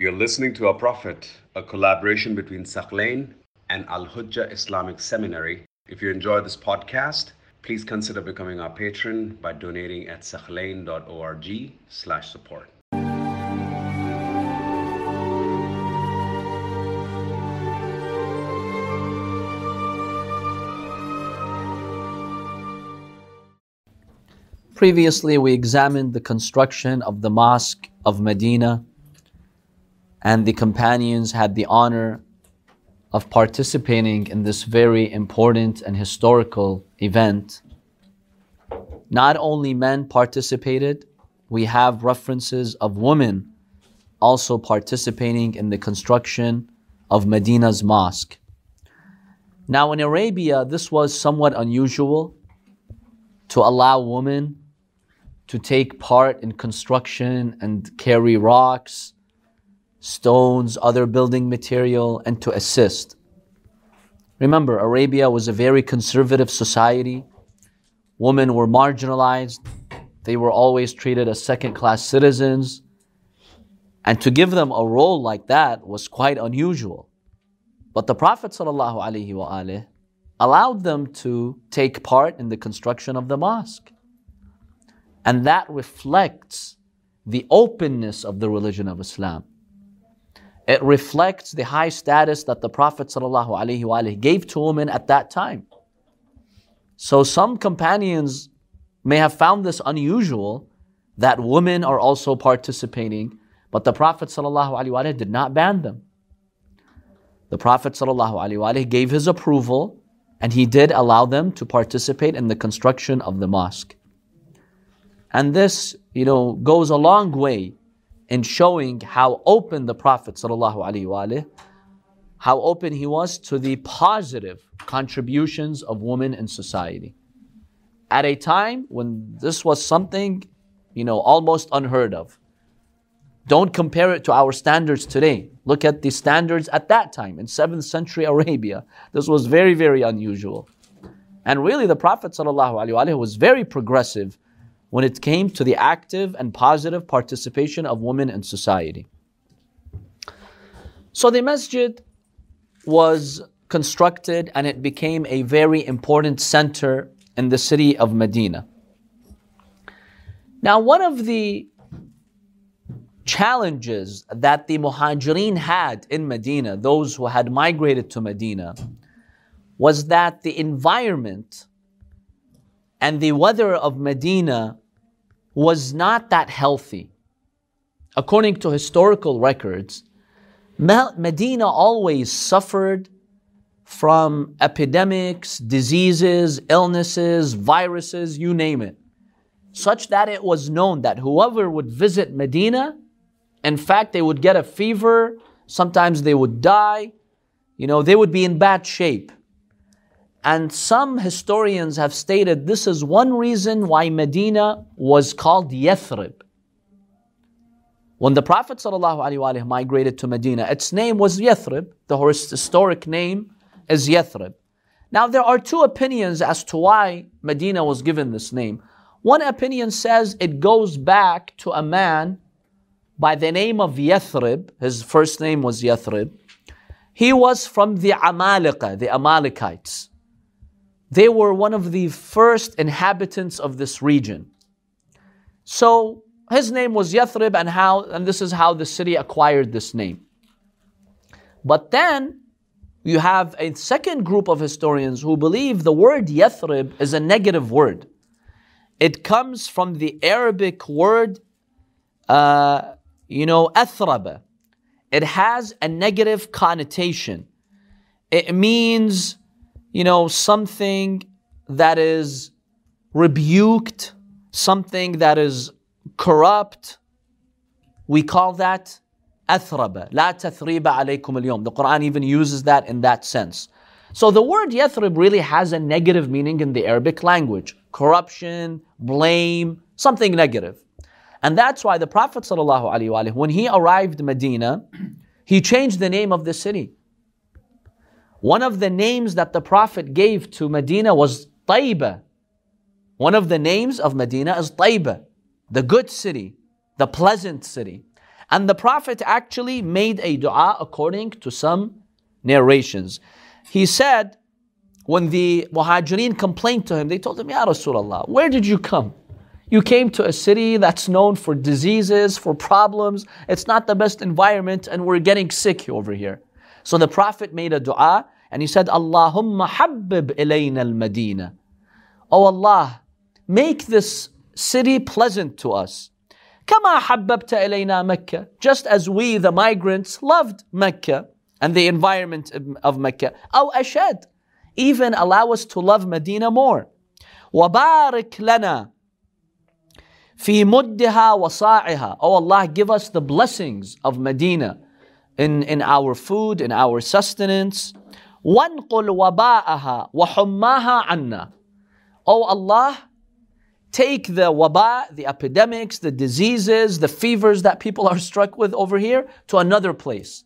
You're listening to Our Prophet, a collaboration between Thaqlain and Al Hujjah Islamic Seminary. If you enjoy this podcast, please consider becoming our patron by donating at thaqlain.org slash support. Previously, we examined the construction of the Mosque of Medina, and the companions had the honor of participating in this very important and historical event. Not only men participated, we have references of women also participating in the construction of Medina's mosque. Now, in Arabia, this was somewhat unusual to allow women to take part in construction and carry rocks, stones, other building material, and to assist. Remember, Arabia was a very conservative society. Women were marginalized. They were always treated as second class citizens. And to give them a role like that was quite unusual. But the Prophet ﷺ allowed them to take part in the construction of the mosque. And that reflects the openness of the religion of Islam. It reflects the high status that the Prophet ﷺ gave to women at that time. So some companions may have found this unusual that women are also participating, but the Prophet ﷺ did not ban them. The Prophet ﷺ gave his approval and he did allow them to participate in the construction of the mosque. And this, you know, goes a long way in showing how open the Prophet ﷺ, how open he was to the positive contributions of women in society. At a time when this was something, you know, almost unheard of. Don't compare it to our standards today. Look at the standards at that time in 7th century Arabia. This was very, very unusual. And really, the Prophet ﷺ was very progressive when it came to the active and positive participation of women in society. So the masjid was constructed and it became a very important center in the city of Medina. Now, one of the challenges that the Muhajirin had in Medina, those who had migrated to Medina, was that the environment and the weather of Medina was not that healthy. According to historical records, Medina always suffered from epidemics, diseases, illnesses, viruses, you name it, such that it was known that whoever would visit Medina, in fact, they would get a fever, sometimes they would die, you know, they would be in bad shape. And some historians have stated this is one reason why Medina was called Yathrib. When the Prophet ﷺ migrated to Medina, its name was Yathrib. The historic name is Yathrib. Now, there are two opinions as to why Medina was given this name. One opinion says it goes back to a man by the name of Yathrib. His first name was Yathrib. He was from the Amalika, the Amalekites. They were one of the first inhabitants of this region. So his name was Yathrib, and how and this is how the city acquired this name. But then you have a second group of historians who believe the word Yathrib is a negative word. It comes from the Arabic word, uh, you know, athraba. It has a negative connotation. It means you know, something that is rebuked, something that is corrupt, we call that athraba. La tathriba alaykum al The Quran even uses that in that sense. So the word yathrib really has a negative meaning in the Arabic language. Corruption, blame, something negative. And that's why the Prophet when he arrived Medina, he changed the name of the city. One of the names that the Prophet gave to Medina was Taiba. One of the names of Medina is Taiba, the good city, the pleasant city. And the Prophet actually made a dua according to some narrations. He said, when the Muhajirin complained to him, they told him, Ya Rasulullah, where did you come? You came to a city that's known for diseases, for problems. It's not the best environment, and we're getting sick over here. So the Prophet made a dua and he said, Allahumma habbib ilayna al Medina. Oh Allah, make this city pleasant to us. Kama habbabta ilayna Mecca. Just as we, the migrants, loved Mecca and the environment of Mecca. Aw ashad. Even allow us to love Medina more. وبارك لنا في مدها وصاعها. Oh Allah, give us the blessings of Medina in, in our food, in our sustenance. وانقل وباءها وحماها عنا. Oh Allah, take the waba, the epidemics, the diseases, the fevers that people are struck with over here to another place.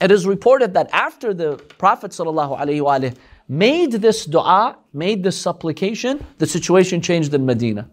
It is reported that after the Prophet ﷺ made this dua, made this supplication, the situation changed in Medina.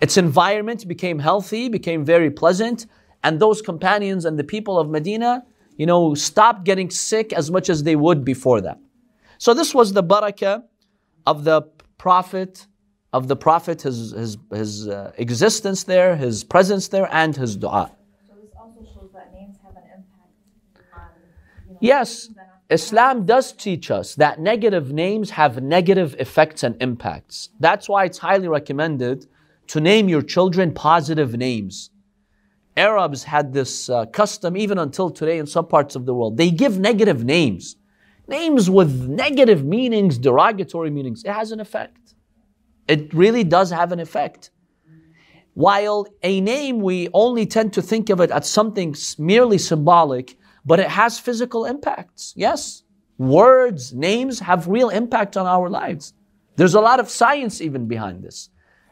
Its environment became healthy, became very pleasant, and those companions and the people of Medina, you know, stopped getting sick as much as they would before that. So this was the barakah of the Prophet, of the Prophet, his, his, his uh, existence there, his presence there, and his dua. So this also shows that names have an impact on, you know, Yes, things that are- Islam does teach us that negative names have negative effects and impacts. That's why it's highly recommended to name your children positive names. Arabs had this uh, custom even until today in some parts of the world. They give negative names, names with negative meanings, derogatory meanings. It has an effect. It really does have an effect. While a name, we only tend to think of it as something merely symbolic, but it has physical impacts. Yes, words, names have real impact on our lives. There's a lot of science even behind this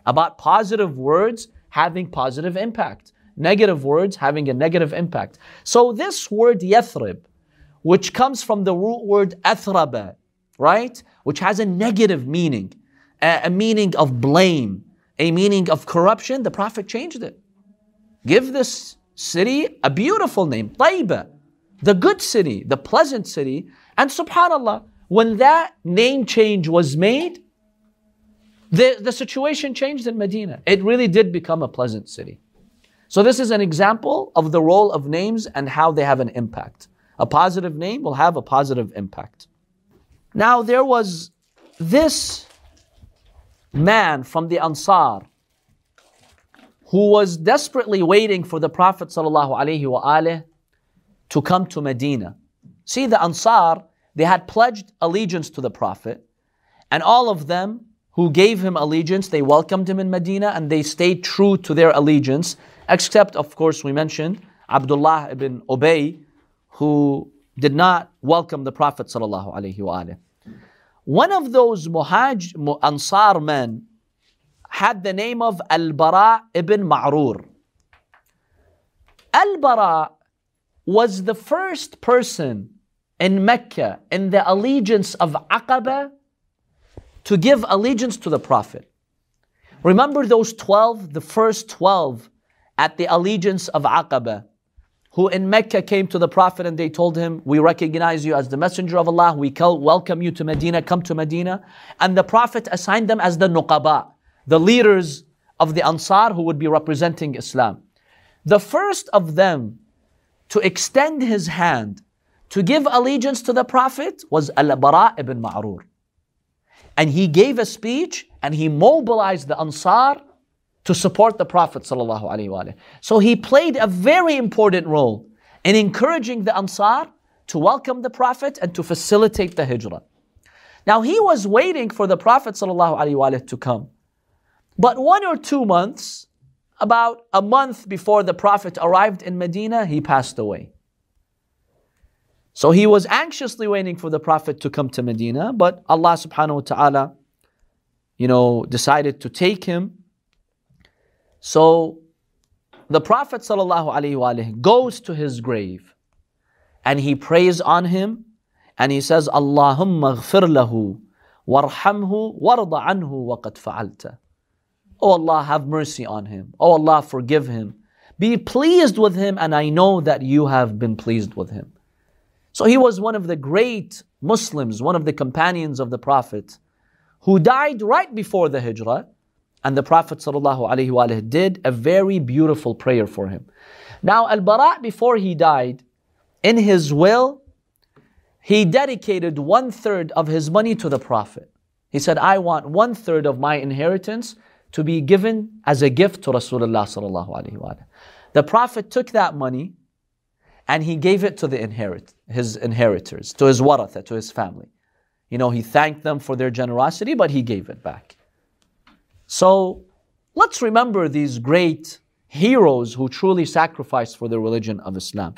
about positive words having positive impact, negative words having a negative impact. So, this word Yathrib, which comes from the root word athraba, right? Which has a negative meaning, a, meaning of blame, a meaning of corruption. The Prophet changed it. Give this city a beautiful name, Taiba, the good city, the pleasant city. And subhanAllah, when that name change was made, the, the situation changed in Medina. It really did become a pleasant city. So, this is an example of the role of names and how they have an impact. A positive name will have a positive impact. Now, there was this man from the Ansar who was desperately waiting for the Prophet ﷺ to come to Medina. See, the Ansar, they had pledged allegiance to the Prophet, and all of them who gave him allegiance, they welcomed him in Medina and they stayed true to their allegiance, except, of course, we mentioned Abdullah ibn Ubay, who did not welcome the Prophet. ﷺ. One of those Muhaj, Ansar men had the name of Al Bara ibn Ma'rur. Al Bara was the first person in Mecca in the allegiance of Aqaba to give allegiance to the Prophet. Remember those 12, the first 12 at the allegiance of Aqaba, who in Mecca came to the Prophet and they told him, We recognize you as the Messenger of Allah, we welcome you to Medina, come to Medina. And the Prophet assigned them as the Nuqaba, the leaders of the Ansar who would be representing Islam. The first of them to extend his hand to give allegiance to the Prophet was Al Bara ibn Ma'rur. And he gave a speech and he mobilized the Ansar to support the Prophet. So he played a very important role in encouraging the Ansar to welcome the Prophet and to facilitate the Hijrah. Now he was waiting for the Prophet to come. But one or two months, about a month before the Prophet arrived in Medina, he passed away. So he was anxiously waiting for the Prophet to come to Medina, but Allah subhanahu wa ta'ala, you know, decided to take him. So the Prophet wasallam goes to his grave and he prays on him and he says, Allahumma ghfir lahu warhamhu warda anhu wa qad fa'alta. Oh Allah, have mercy on him. Oh Allah, forgive him. Be pleased with him, and I know that you have been pleased with him. So he was one of the great Muslims, one of the companions of the Prophet, who died right before the Hijrah. And the Prophet ﷺ did a very beautiful prayer for him. Now, Al Bara, before he died, in his will, he dedicated one third of his money to the Prophet. He said, I want one third of my inheritance to be given as a gift to Rasulullah. The Prophet took that money and he gave it to the inherit, his inheritors, to his waratha, to his family. You know, he thanked them for their generosity, but he gave it back. So let's remember these great heroes who truly sacrificed for the religion of Islam.